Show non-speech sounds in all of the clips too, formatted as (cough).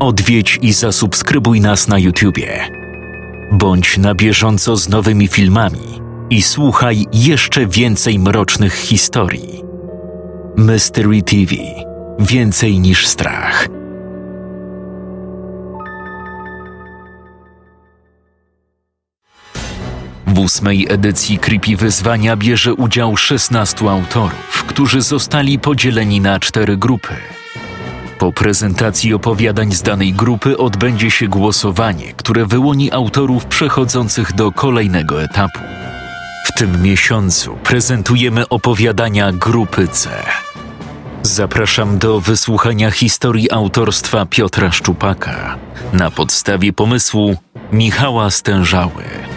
Odwiedź i zasubskrybuj nas na YouTubie. Bądź na bieżąco z nowymi filmami i słuchaj jeszcze więcej mrocznych historii. Mystery TV Więcej niż strach. W ósmej edycji Creepy Wyzwania bierze udział 16 autorów, którzy zostali podzieleni na cztery grupy. Po prezentacji opowiadań z danej grupy odbędzie się głosowanie, które wyłoni autorów przechodzących do kolejnego etapu. W tym miesiącu prezentujemy opowiadania grupy C. Zapraszam do wysłuchania historii autorstwa Piotra Szczupaka na podstawie pomysłu Michała Stężały.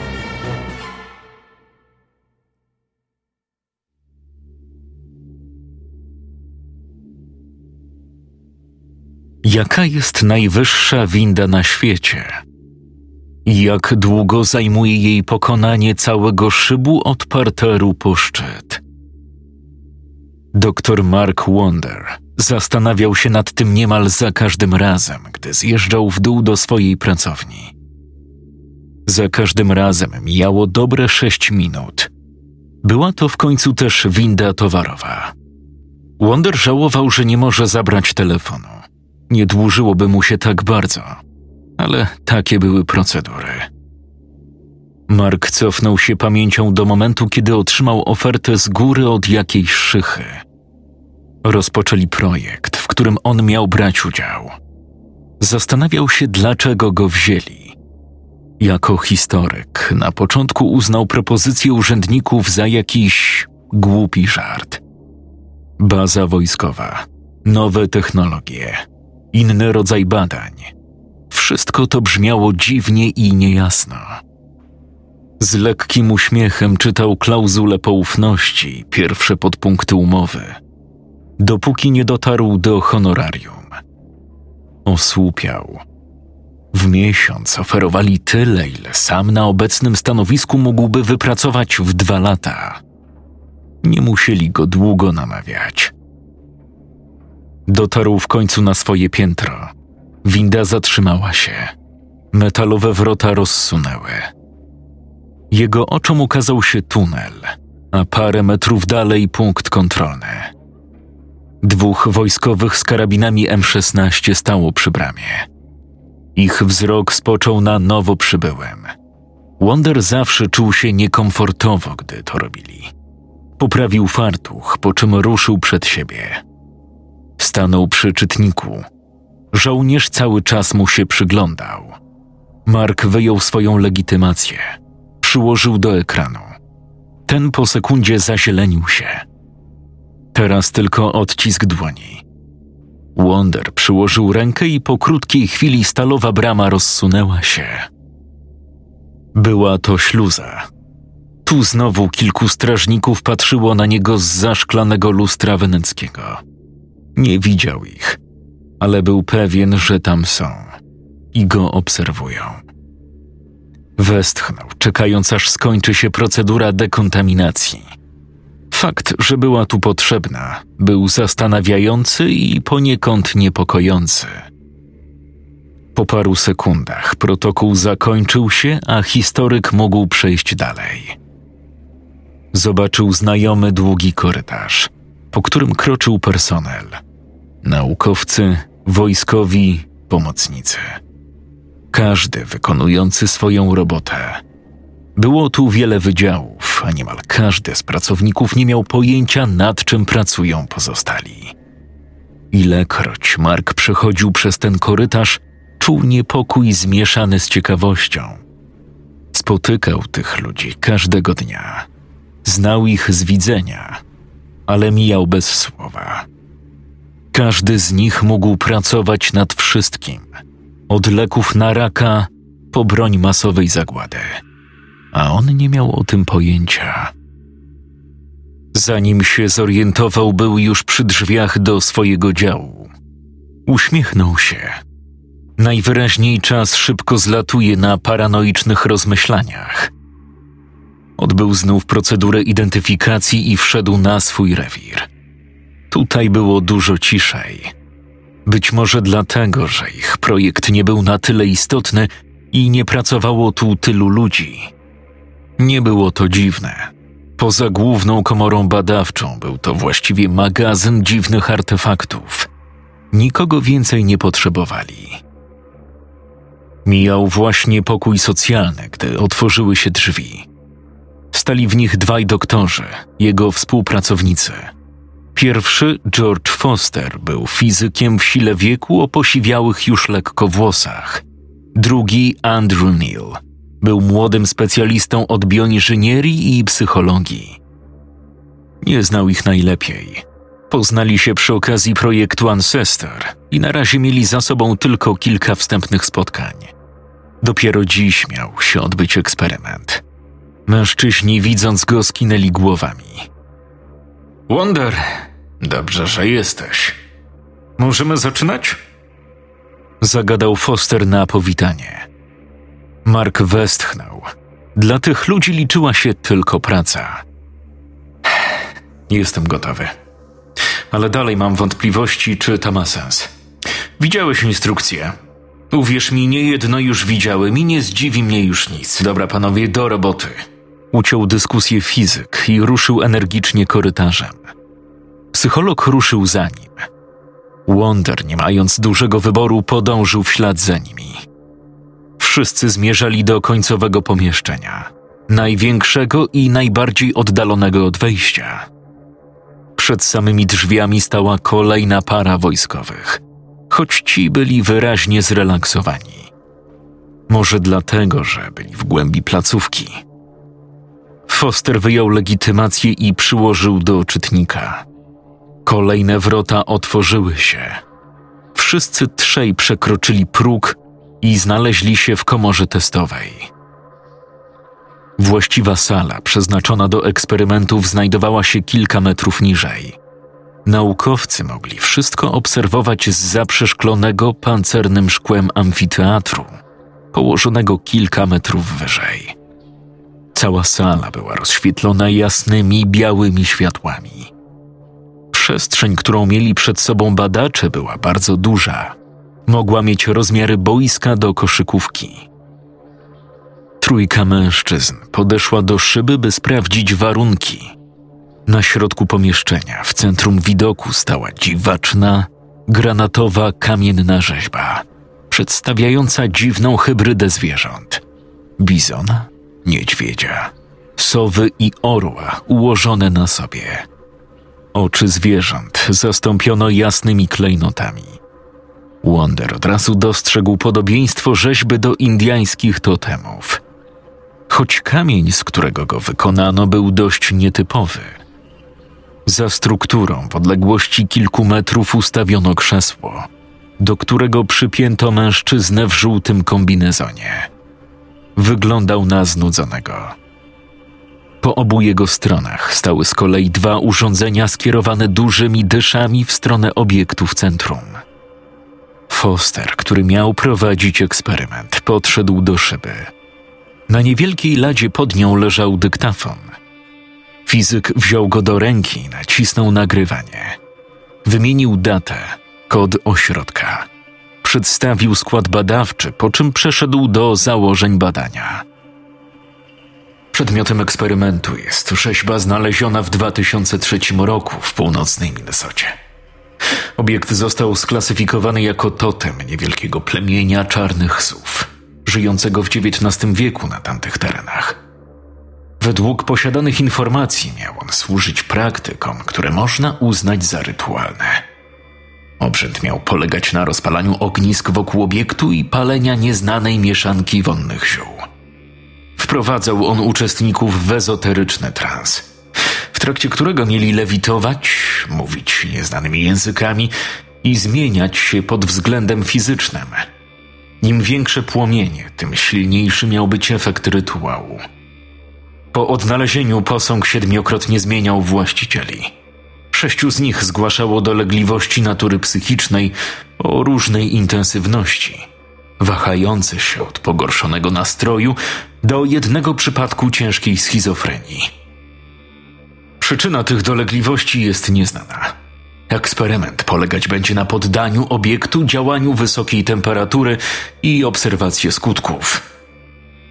Jaka jest najwyższa winda na świecie? Jak długo zajmuje jej pokonanie całego szybu od parteru po szczyt? Doktor Mark Wonder zastanawiał się nad tym niemal za każdym razem, gdy zjeżdżał w dół do swojej pracowni. Za każdym razem mijało dobre sześć minut. Była to w końcu też winda towarowa. Wonder żałował, że nie może zabrać telefonu. Nie dłużyłoby mu się tak bardzo, ale takie były procedury. Mark cofnął się pamięcią do momentu, kiedy otrzymał ofertę z góry od jakiejś szychy. Rozpoczęli projekt, w którym on miał brać udział. Zastanawiał się, dlaczego go wzięli. Jako historyk na początku uznał propozycję urzędników za jakiś głupi żart. Baza wojskowa, nowe technologie, inny rodzaj badań. Wszystko to brzmiało dziwnie i niejasno. Z lekkim uśmiechem czytał klauzulę poufności, pierwsze podpunkty umowy, dopóki nie dotarł do honorarium. Osłupiał. W miesiąc oferowali tyle, ile sam na obecnym stanowisku mógłby wypracować w dwa lata. Nie musieli go długo namawiać. Dotarł w końcu na swoje piętro. Winda zatrzymała się. Metalowe wrota rozsunęły. Jego oczom ukazał się tunel, a parę metrów dalej punkt kontrolny. Dwóch wojskowych z karabinami M16 stało przy bramie. Ich wzrok spoczął na nowo przybyłym. Wonder zawsze czuł się niekomfortowo, gdy to robili. Poprawił fartuch, po czym ruszył przed siebie. Stanął przy czytniku. Żołnierz cały czas mu się przyglądał. Mark wyjął swoją legitymację przyłożył do ekranu. Ten po sekundzie zazielenił się. Teraz tylko odcisk dłoni. Wonder przyłożył rękę i po krótkiej chwili stalowa brama rozsunęła się. Była to śluza. Tu znowu kilku strażników patrzyło na niego z zaszklanego lustra weneckiego. Nie widział ich, ale był pewien, że tam są i go obserwują. Westchnął, czekając aż skończy się procedura dekontaminacji. Fakt, że była tu potrzebna, był zastanawiający i poniekąd niepokojący. Po paru sekundach protokół zakończył się, a historyk mógł przejść dalej. Zobaczył znajomy długi korytarz, po którym kroczył personel. Naukowcy, wojskowi, pomocnicy każdy wykonujący swoją robotę. Było tu wiele wydziałów, a niemal każdy z pracowników nie miał pojęcia, nad czym pracują pozostali. Ilekroć Mark przechodził przez ten korytarz, czuł niepokój zmieszany z ciekawością. Spotykał tych ludzi każdego dnia. Znał ich z widzenia, ale mijał bez słowa. Każdy z nich mógł pracować nad wszystkim – od leków na raka po broń masowej zagłady. A on nie miał o tym pojęcia. Zanim się zorientował, był już przy drzwiach do swojego działu. Uśmiechnął się. Najwyraźniej czas szybko zlatuje na paranoicznych rozmyślaniach. Odbył znów procedurę identyfikacji i wszedł na swój rewir. Tutaj było dużo ciszej Być może dlatego, że ich projekt nie był na tyle istotny i nie pracowało tu tylu ludzi. Nie było to dziwne. Poza główną komorą badawczą był to właściwie magazyn dziwnych artefaktów. Nikogo więcej nie potrzebowali. Mijał właśnie pokój socjalny, gdy otworzyły się drzwi. Stali w nich dwaj doktorzy, jego współpracownicy. Pierwszy, George Foster, był fizykiem w sile wieku o posiwiałych już lekko włosach. Drugi, Andrew Neal, był młodym specjalistą od bioinżynierii i psychologii. Nie znał ich najlepiej. Poznali się przy okazji projektu Ancestor i na razie mieli za sobą tylko kilka wstępnych spotkań. Dopiero dziś miał się odbyć eksperyment. Mężczyźni, widząc go, skinęli głowami. Wonder, dobrze, że jesteś. Możemy zaczynać? Zagadał Foster na powitanie. Mark westchnął. Dla tych ludzi liczyła się tylko praca. (sighs) Jestem gotowy. Ale dalej mam wątpliwości, czy to ma sens. Widziałeś instrukcję. Uwierz mi, nie jedno już widziałem i nie zdziwi mnie już nic. Dobra, panowie, do roboty. Uciął dyskusję fizyk i ruszył energicznie korytarzem. Psycholog ruszył za nim. Wonder, nie mając dużego wyboru, podążył w ślad za nimi. Wszyscy zmierzali do końcowego pomieszczenia, największego i najbardziej oddalonego od wejścia. Przed samymi drzwiami stała kolejna para wojskowych, choć ci byli wyraźnie zrelaksowani. Może dlatego, że byli w głębi placówki. Foster wyjął legitymację i przyłożył do czytnika. Kolejne wrota otworzyły się. Wszyscy trzej przekroczyli próg i znaleźli się w komorze testowej. Właściwa sala, przeznaczona do eksperymentów, znajdowała się kilka metrów niżej. Naukowcy mogli wszystko obserwować z zaprzeszklonego pancernym szkłem amfiteatru, położonego kilka metrów wyżej. Cała sala była rozświetlona jasnymi, białymi światłami. Przestrzeń, którą mieli przed sobą badacze, była bardzo duża. Mogła mieć rozmiary boiska do koszykówki. Trójka mężczyzn podeszła do szyby, by sprawdzić warunki. Na środku pomieszczenia, w centrum widoku, stała dziwaczna, granatowa kamienna rzeźba, przedstawiająca dziwną hybrydę zwierząt: bizona, niedźwiedzia, sowy i orła ułożone na sobie. Oczy zwierząt zastąpiono jasnymi klejnotami. Wonder od razu dostrzegł podobieństwo rzeźby do indiańskich totemów. Choć kamień, z którego go wykonano, był dość nietypowy. Za strukturą w odległości kilku metrów ustawiono krzesło, do którego przypięto mężczyznę w żółtym kombinezonie. Wyglądał na znudzonego. Po obu jego stronach stały z kolei dwa urządzenia skierowane dużymi dyszami w stronę obiektu w centrum. Foster, który miał prowadzić eksperyment, podszedł do szyby. Na niewielkiej ladzie pod nią leżał dyktafon. Fizyk wziął go do ręki i nacisnął nagrywanie. Wymienił datę, kod ośrodka. Przedstawił skład badawczy, po czym przeszedł do założeń badania. Przedmiotem eksperymentu jest rzeźba znaleziona w 2003 roku w północnej Minnesocie. Obiekt został sklasyfikowany jako totem niewielkiego plemienia czarnych sów, żyjącego w XIX wieku na tamtych terenach. Według posiadanych informacji miał on służyć praktykom, które można uznać za rytualne. Obrzęd miał polegać na rozpalaniu ognisk wokół obiektu i palenia nieznanej mieszanki wonnych ziół. Wprowadzał on uczestników w ezoteryczny trans, w trakcie którego mieli lewitować, mówić nieznanymi językami i zmieniać się pod względem fizycznym. Im większe płomienie, tym silniejszy miał być efekt rytuału. Po odnalezieniu posąg siedmiokrotnie zmieniał właścicieli. Sześciu z nich zgłaszało dolegliwości natury psychicznej o różnej intensywności, wahające się od pogorszonego nastroju do jednego przypadku ciężkiej schizofrenii. Przyczyna tych dolegliwości jest nieznana. Eksperyment polegać będzie na poddaniu obiektu działaniu wysokiej temperatury i obserwacji skutków.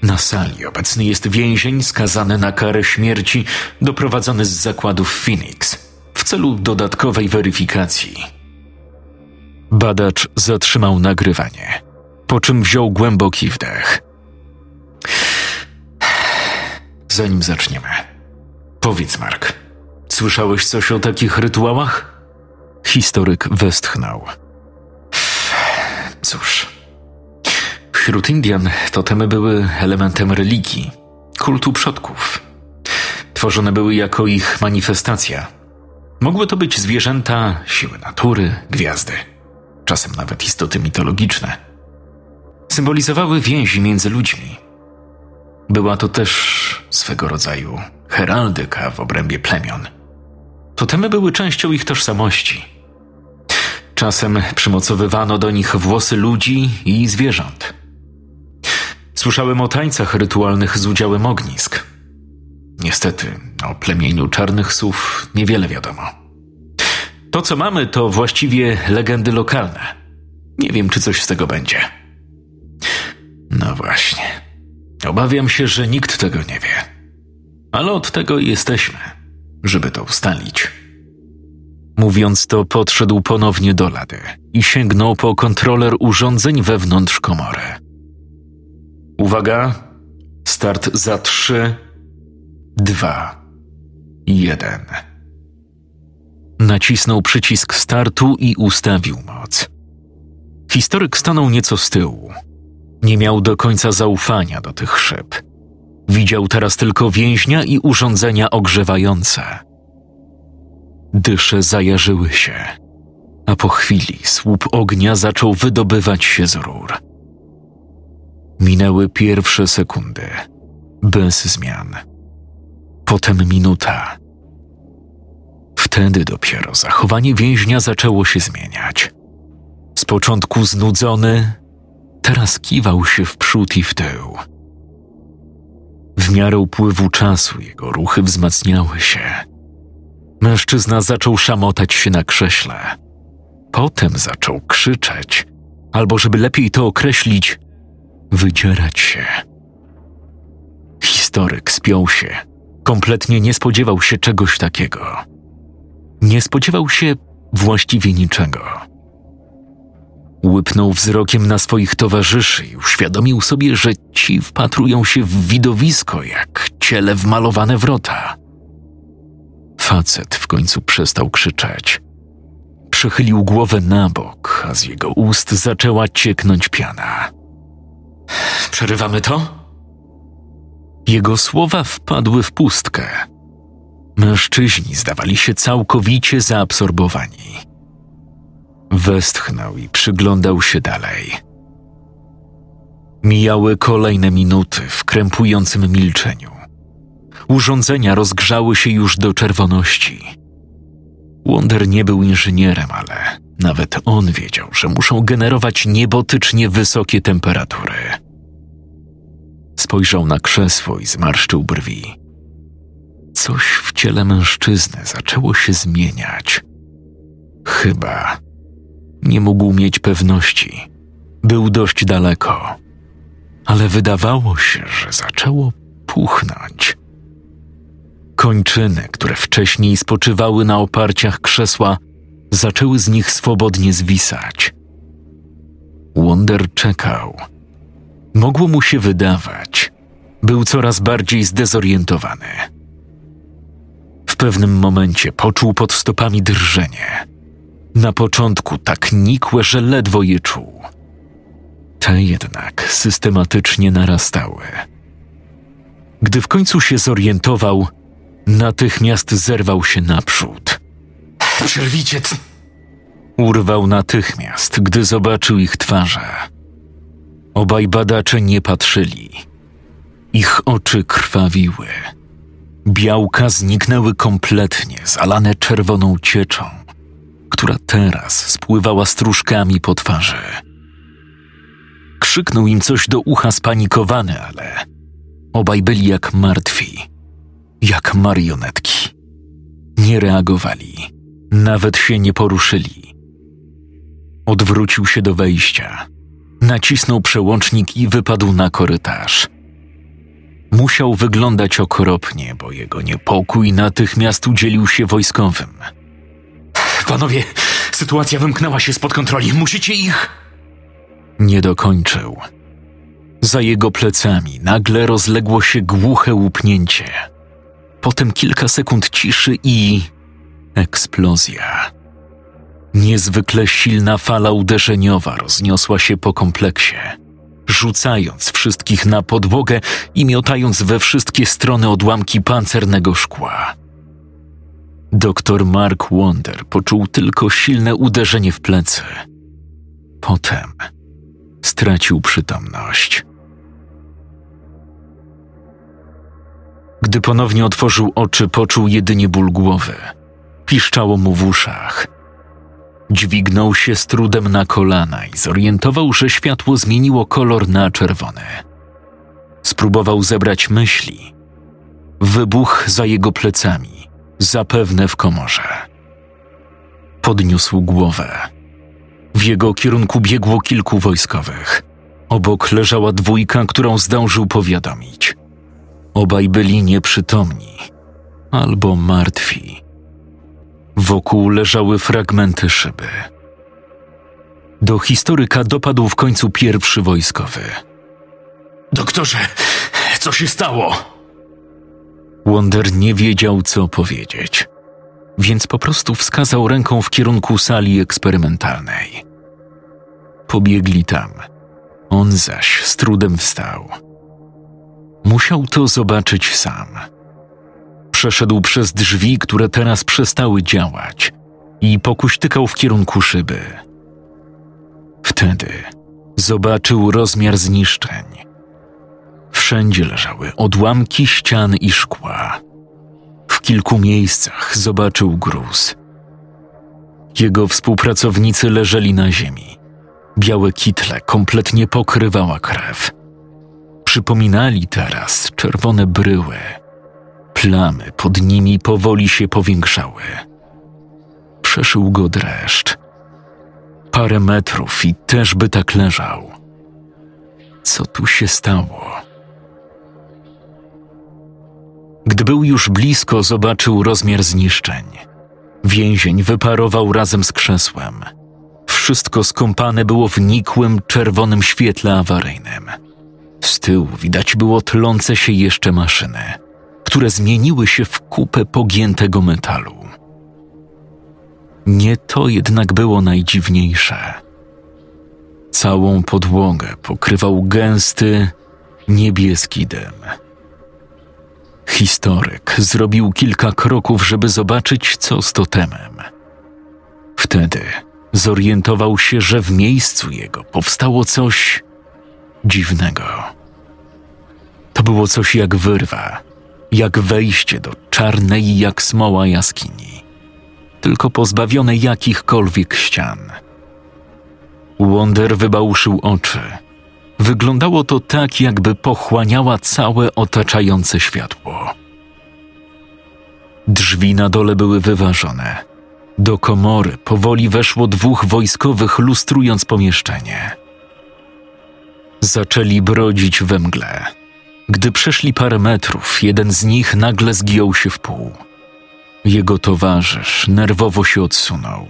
Na sali obecny jest więzień skazany na karę śmierci, doprowadzony z zakładu w Phoenix w celu dodatkowej weryfikacji. Badacz zatrzymał nagrywanie, po czym wziął głęboki wdech. Zanim zaczniemy, powiedz, Mark, słyszałeś coś o takich rytuałach? Historyk westchnął. Cóż, wśród Indian totemy były elementem religii, kultu przodków. Tworzone były jako ich manifestacja. Mogły to być zwierzęta, siły natury, gwiazdy, czasem nawet istoty mitologiczne. Symbolizowały więzi między ludźmi. Była to też swego rodzaju heraldyka w obrębie plemion. Totemy były częścią ich tożsamości. Czasem przymocowywano do nich włosy ludzi i zwierząt. Słyszałem o tańcach rytualnych z udziałem ognisk. Niestety, o plemieniu czarnych słów niewiele wiadomo. To, co mamy, to właściwie legendy lokalne. Nie wiem, czy coś z tego będzie. No właśnie. Obawiam się, że nikt tego nie wie. Ale od tego jesteśmy, żeby to ustalić. Mówiąc to, podszedł ponownie do lady i sięgnął po kontroler urządzeń wewnątrz komory. Uwaga, start za trzy, dwa, jeden. Nacisnął przycisk startu i ustawił moc. Historyk stanął nieco z tyłu. Nie miał do końca zaufania do tych szyb. Widział teraz tylko więźnia i urządzenia ogrzewające. Dysze zajarzyły się, a po chwili słup ognia zaczął wydobywać się z rur. Minęły pierwsze sekundy, bez zmian. Potem minuta. Wtedy dopiero zachowanie więźnia zaczęło się zmieniać. Z początku znudzony, teraz kiwał się w przód i w tył. W miarę upływu czasu jego ruchy wzmacniały się. Mężczyzna zaczął szamotać się na krześle. Potem zaczął krzyczeć, albo żeby lepiej to określić, wydzierać się. Historyk spiął się. Kompletnie nie spodziewał się czegoś takiego. Nie spodziewał się właściwie niczego. Łypnął wzrokiem na swoich towarzyszy i uświadomił sobie, że ci wpatrują się w widowisko jak ciele wmalowane wrota. Facet w końcu przestał krzyczeć. Przechylił głowę na bok, a z jego ust zaczęła cieknąć piana. Przerywamy to? Jego słowa wpadły w pustkę. Mężczyźni zdawali się całkowicie zaabsorbowani. Westchnął i przyglądał się dalej. Mijały kolejne minuty w krępującym milczeniu. Urządzenia rozgrzały się już do czerwoności. Wonder nie był inżynierem, ale nawet on wiedział, że muszą generować niebotycznie wysokie temperatury. Spojrzał na krzesło i zmarszczył brwi. Coś w ciele mężczyzny zaczęło się zmieniać. Chyba nie mógł mieć pewności. Był dość daleko, ale wydawało się, że zaczęło puchnąć. Kończyny, które wcześniej spoczywały na oparciach krzesła, zaczęły z nich swobodnie zwisać. Wonder czekał. Mogło mu się wydawać. Był coraz bardziej zdezorientowany. W pewnym momencie poczuł pod stopami drżenie. Na początku tak nikłe, że ledwo je czuł. Te jednak systematycznie narastały. Gdy w końcu się zorientował, natychmiast zerwał się naprzód. Przerwicie! Urwał natychmiast, gdy zobaczył ich twarze. Obaj badacze nie patrzyli. Ich oczy krwawiły. Białka zniknęły kompletnie, zalane czerwoną cieczą, która teraz spływała stróżkami po twarzy. Krzyknął im coś do ucha spanikowany, ale obaj byli jak martwi, jak marionetki. Nie reagowali, Nawet się nie poruszyli. Odwrócił się do wejścia, nacisnął przełącznik i wypadł na korytarz. Musiał wyglądać okropnie, bo jego niepokój natychmiast udzielił się wojskowym. Panowie, sytuacja wymknęła się spod kontroli. Musicie ich. Nie dokończył. Za jego plecami nagle rozległo się głuche łupnięcie. Potem kilka sekund ciszy i eksplozja. Niezwykle silna fala uderzeniowa rozniosła się po kompleksie, rzucając wszystkich na podłogę i miotając we wszystkie strony odłamki pancernego szkła. Doktor Mark Wonder poczuł tylko silne uderzenie w plecy. Potem stracił przytomność. Gdy ponownie otworzył oczy, poczuł jedynie ból głowy. Piszczało mu w uszach. Dźwignął się z trudem na kolana i zorientował, że światło zmieniło kolor na czerwony. Spróbował zebrać myśli. Wybuch za jego plecami, zapewne w komorze. Podniósł głowę. W jego kierunku biegło kilku wojskowych. Obok leżała dwójka, którą zdążył powiadomić. Obaj byli nieprzytomni albo martwi. Wokół leżały fragmenty szyby. Do historyka dopadł w końcu pierwszy wojskowy. Doktorze, co się stało? Wonder nie wiedział, co powiedzieć, więc po prostu wskazał ręką w kierunku sali eksperymentalnej. Pobiegli tam. On zaś z trudem wstał. Musiał to zobaczyć sam. Przeszedł przez drzwi, które teraz przestały działać i pokuśtykał w kierunku szyby. Wtedy zobaczył rozmiar zniszczeń. Wszędzie leżały odłamki ścian i szkła. W kilku miejscach zobaczył gruz. Jego współpracownicy leżeli na ziemi. Białe kitle kompletnie pokrywała krew. Przypominali teraz czerwone bryły. Plamy pod nimi powoli się powiększały. Przeszył go dreszcz. Parę metrów i też by tak leżał. Co tu się stało? Gdy był już blisko, zobaczył rozmiar zniszczeń. Więzień wyparował razem z krzesłem. Wszystko skąpane było w nikłym, czerwonym świetle awaryjnym. Z tyłu widać było tlące się jeszcze maszyny, które zmieniły się w kupę pogiętego metalu. Nie to jednak było najdziwniejsze. Całą podłogę pokrywał gęsty, niebieski dym. Historyk zrobił kilka kroków, żeby zobaczyć, co z totemem. Wtedy zorientował się, że w miejscu jego powstało coś dziwnego. To było coś jak wyrwa, jak wejście do czarnej jak smoła jaskini, tylko pozbawione jakichkolwiek ścian. Wonder wybałuszył oczy. Wyglądało to tak, jakby pochłaniała całe otaczające światło. Drzwi na dole były wyważone. Do komory powoli weszło dwóch wojskowych, lustrując pomieszczenie. Zaczęli brodzić we mgle. Gdy przeszli parę metrów, jeden z nich nagle zgiął się w pół. Jego towarzysz nerwowo się odsunął.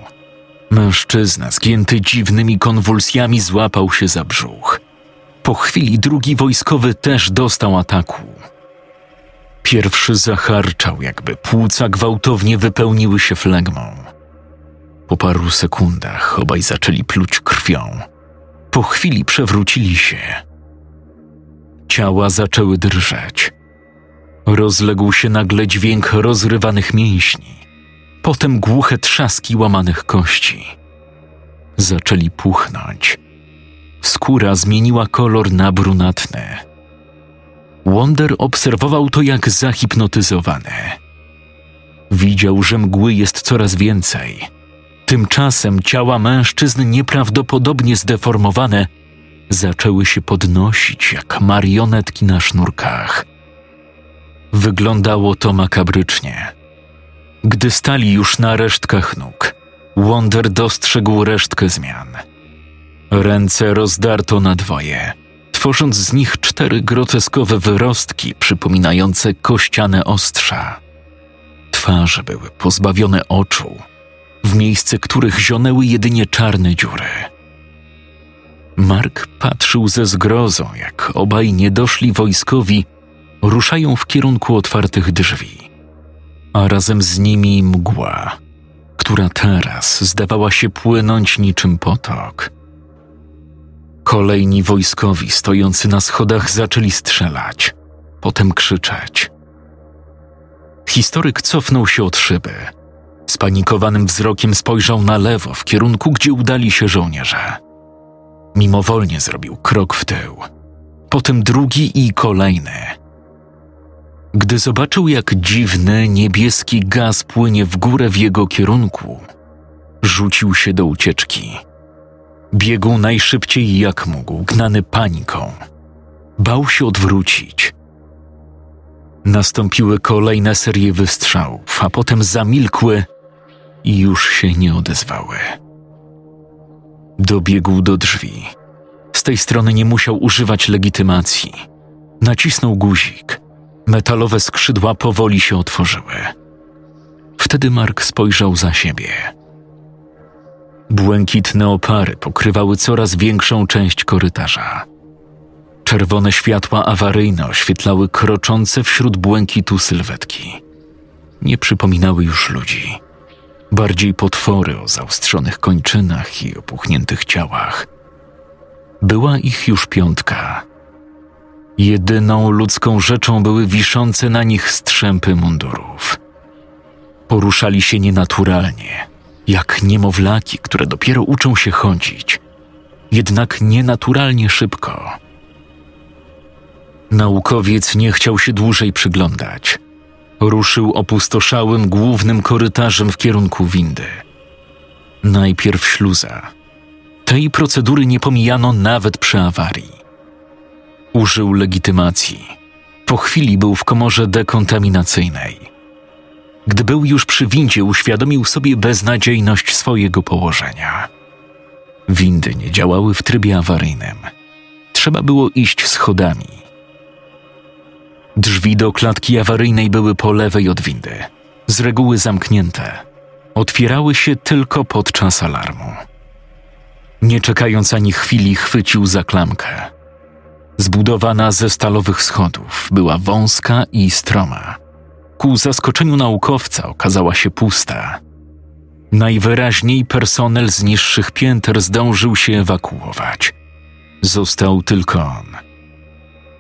Mężczyzna, zgięty dziwnymi konwulsjami, złapał się za brzuch. Po chwili drugi wojskowy też dostał ataku. Pierwszy zacharczał, jakby płuca gwałtownie wypełniły się flegmą. Po paru sekundach obaj zaczęli pluć krwią. Po chwili przewrócili się. Ciała zaczęły drżeć. Rozległ się nagle dźwięk rozrywanych mięśni, potem głuche trzaski łamanych kości. Zaczęli puchnąć. Skóra zmieniła kolor na brunatny. Wonder obserwował to jak zahipnotyzowany. Widział, że mgły jest coraz więcej. Tymczasem ciała mężczyzn nieprawdopodobnie zdeformowane zaczęły się podnosić jak marionetki na sznurkach. Wyglądało to makabrycznie. Gdy stali już na resztkach nóg, Wonder dostrzegł resztkę zmian. Ręce rozdarto na dwoje, tworząc z nich cztery groteskowe wyrostki przypominające kościane ostrza. Twarze były pozbawione oczu, w miejsce których zionęły jedynie czarne dziury. Mark patrzył ze zgrozą, jak obaj niedoszli wojskowi ruszają w kierunku otwartych drzwi, a razem z nimi mgła, która teraz zdawała się płynąć niczym potok. Kolejni wojskowi stojący na schodach zaczęli strzelać, potem krzyczeć. Historyk cofnął się od szyby. Spanikowanym wzrokiem spojrzał na lewo, w kierunku, gdzie udali się żołnierze. Mimowolnie zrobił krok w tył, potem drugi i kolejny. Gdy zobaczył, jak dziwny niebieski gaz płynie w górę w jego kierunku, rzucił się do ucieczki. Biegł najszybciej jak mógł, gnany paniką. Bał się odwrócić. Nastąpiły kolejne serie wystrzałów, a potem zamilkły i już się nie odezwały. Dobiegł do drzwi. Z tej strony nie musiał używać legitymacji. Nacisnął guzik. Metalowe skrzydła powoli się otworzyły. Wtedy Mark spojrzał za siebie. Błękitne opary pokrywały coraz większą część korytarza. Czerwone światła awaryjne oświetlały kroczące wśród błękitu sylwetki. Nie przypominały już ludzi. Bardziej potwory o zaostrzonych kończynach i opuchniętych ciałach. Była ich już piątka. Jedyną ludzką rzeczą były wiszące na nich strzępy mundurów. Poruszali się nienaturalnie, jak niemowlaki, które dopiero uczą się chodzić, jednak nienaturalnie szybko. Naukowiec nie chciał się dłużej przyglądać. Ruszył opustoszałym głównym korytarzem w kierunku windy. Najpierw śluza. Tej procedury nie pomijano nawet przy awarii. Użył legitymacji. Po chwili był w komorze dekontaminacyjnej. Gdy był już przy windzie, uświadomił sobie beznadziejność swojego położenia. Windy nie działały w trybie awaryjnym. Trzeba było iść schodami. Drzwi do klatki awaryjnej były po lewej od windy, z reguły zamknięte. Otwierały się tylko podczas alarmu. Nie czekając ani chwili, chwycił za klamkę. Zbudowana ze stalowych schodów, była wąska i stroma. Ku zaskoczeniu naukowca okazała się pusta. Najwyraźniej personel z niższych pięter zdążył się ewakuować. Został tylko on.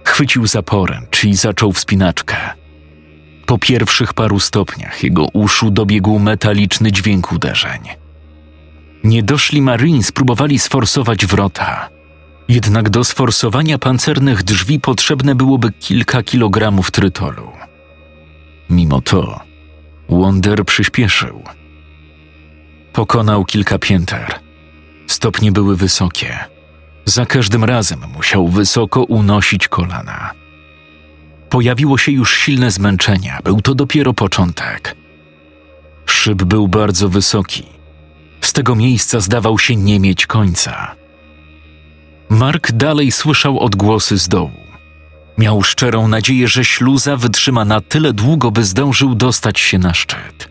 Chwycił za poręcz i zaczął wspinaczkę. Po pierwszych paru stopniach jego uszu dobiegł metaliczny dźwięk uderzeń. Niedoszli Marines próbowali sforsować wrota. Jednak do sforsowania pancernych drzwi potrzebne byłoby kilka kilogramów trytolu. Mimo to Wonder przyspieszył. Pokonał kilka pięter. Stopnie były wysokie. Za każdym razem musiał wysoko unosić kolana. Pojawiło się już silne zmęczenie, był to dopiero początek. Szyb był bardzo wysoki. Z tego miejsca zdawał się nie mieć końca. Mark dalej słyszał odgłosy z dołu. Miał szczerą nadzieję, że śluza wytrzyma na tyle długo, by zdążył dostać się na szczyt.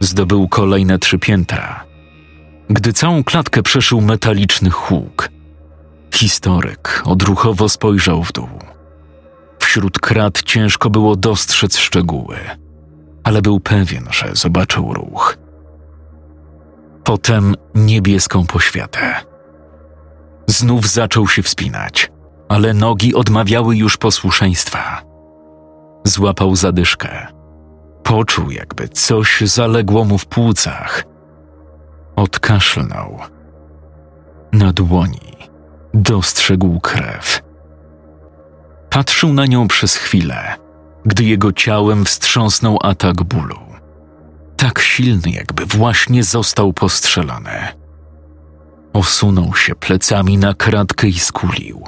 Zdobył kolejne trzy piętra. Gdy całą klatkę przeszył metaliczny huk, historyk odruchowo spojrzał w dół. Wśród krat ciężko było dostrzec szczegóły, ale był pewien, że zobaczył ruch. Potem niebieską poświatę. Znów zaczął się wspinać, ale nogi odmawiały już posłuszeństwa. Złapał zadyszkę. Poczuł, jakby coś zaległo mu w płucach. Odkaszlnął. Na dłoni dostrzegł krew. Patrzył na nią przez chwilę, gdy jego ciałem wstrząsnął atak bólu. Tak silny, jakby właśnie został postrzelony. Osunął się plecami na kratkę i skulił.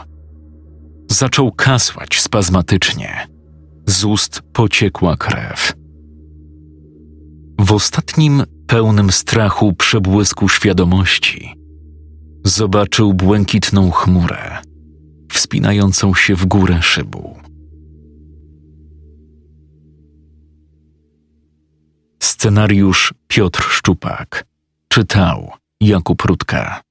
Zaczął kasłać spazmatycznie. Z ust pociekła krew. W ostatnim, pełnym strachu przebłysku świadomości, zobaczył błękitną chmurę, wspinającą się w górę szybu. Scenariusz Piotr Szczupak czytał Jakub Rutka.